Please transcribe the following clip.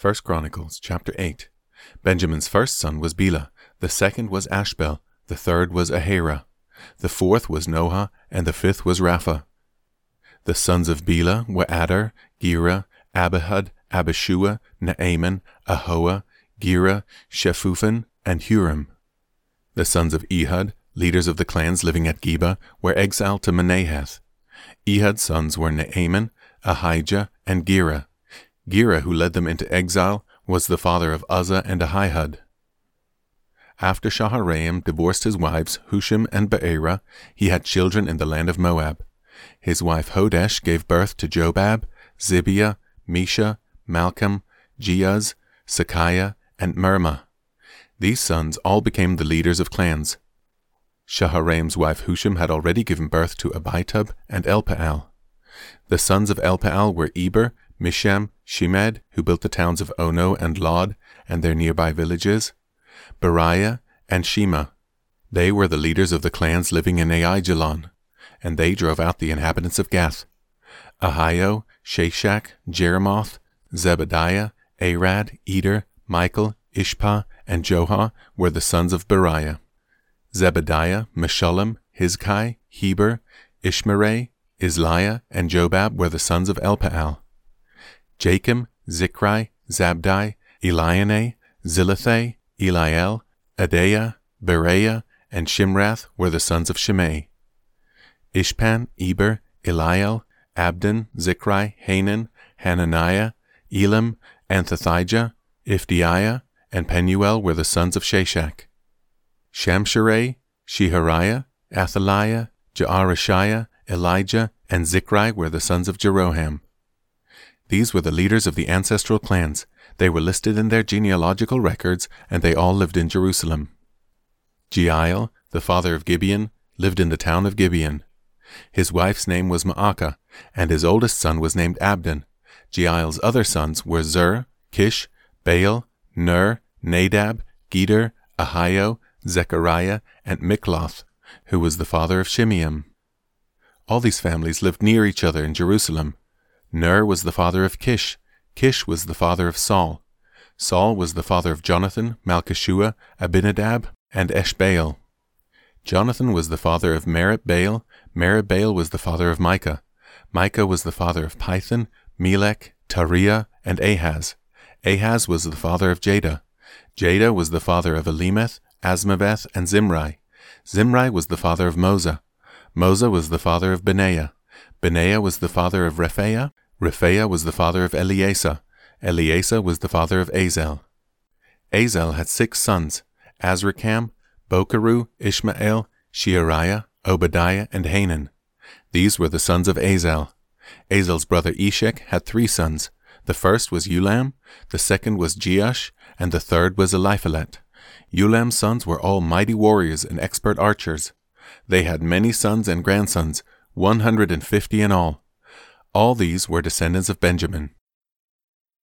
1 Chronicles chapter 8. Benjamin's first son was Bela, the second was Ashbel, the third was Ahira, the fourth was Noah, and the fifth was Rapha. The sons of Bela were Adar, Gera, Abihud, Abishua, Naaman, Ahoah, Gera, Shephuphan, and Huram. The sons of Ehud, leaders of the clans living at Geba, were exiled to Manahath. Ehud's sons were Naaman, Ahijah, and Gera. Gera, who led them into exile, was the father of Uzzah and Ahihud. After Shaharaim divorced his wives Hushim and Baara, he had children in the land of Moab. His wife Hodesh gave birth to Jobab, Zibiah, Mesha, Malcam, Jeuz, Sakiah, and Mirmah. These sons all became the leaders of clans. Shaharaim's wife Hushim had already given birth to Abitub and Elpaal. The sons of Elpaal were Eber, Misham, Shemed, who built the towns of Ono and Lod and their nearby villages, Beriah, and Shema. They were the leaders of the clans living in Aijalon, and they drove out the inhabitants of Gath. Ahio, Shashak, Jeremoth, Zebadiah, Arad, Eder, Michael, Ishpah, and Joha were the sons of Beriah. Zebadiah, Meshullam, Hizki, Heber, Ishmerai, Izliah, and Jobab were the sons of Elpaal. Jacob, Zichri, Zabdi, Elienai, Zillethai, Eliel, Adaiah, Beraiah, and Shimrath were the sons of Shimei. Ishpan, Eber, Eliel, Abdon, Zichri, Hanan, Hananiah, Elam, Anthothijah, Iphdeiah, and Penuel were the sons of Shashak. Shamsherai, Shehariah, Athaliah, Jaareshiah, Elijah, and Zichri were the sons of Jeroham. These were the leaders of the ancestral clans. They were listed in their genealogical records, and they all lived in Jerusalem. Jeiel, the father of Gibeon, lived in the town of Gibeon. His wife's name was Maacah, and his oldest son was named Abdon. Jeiel's other sons were Zur, Kish, Baal, Ner, Nadab, Gedor, Ahio, Zechariah, and Mikloth, who was the father of Shimeam. All these families lived near each other in Jerusalem. Ner was the father of Kish. Kish was the father of Saul. Saul was the father of Jonathan, Malchishua, Abinadab, and Eshbaal. Jonathan was the father of Merib-Baal. Merib-Baal was the father of Micah. Micah was the father of Pithon, Melech, Tahrea, and Ahaz. Ahaz was the father of Jada. Jada was the father of Alemeth, Azmaveth, and Zimri. Zimri was the father of Moza. Moza was the father of Benaiah. Benaiah was the father of Rephaiah. Rephaiah was the father of Eleasa. Eleasa was the father of Azel. Azel had six sons, Azrikam, Bokeru, Ishmael, Sheariah, Obadiah, and Hanan. These were the sons of Azel. Azel's brother Eshek had three sons. The first was Ulam, the second was Jeush, and the third was Eliphelet. Ulam's sons were all mighty warriors and expert archers. They had many sons and grandsons, one hundred and fifty in all. All these were descendants of Benjamin.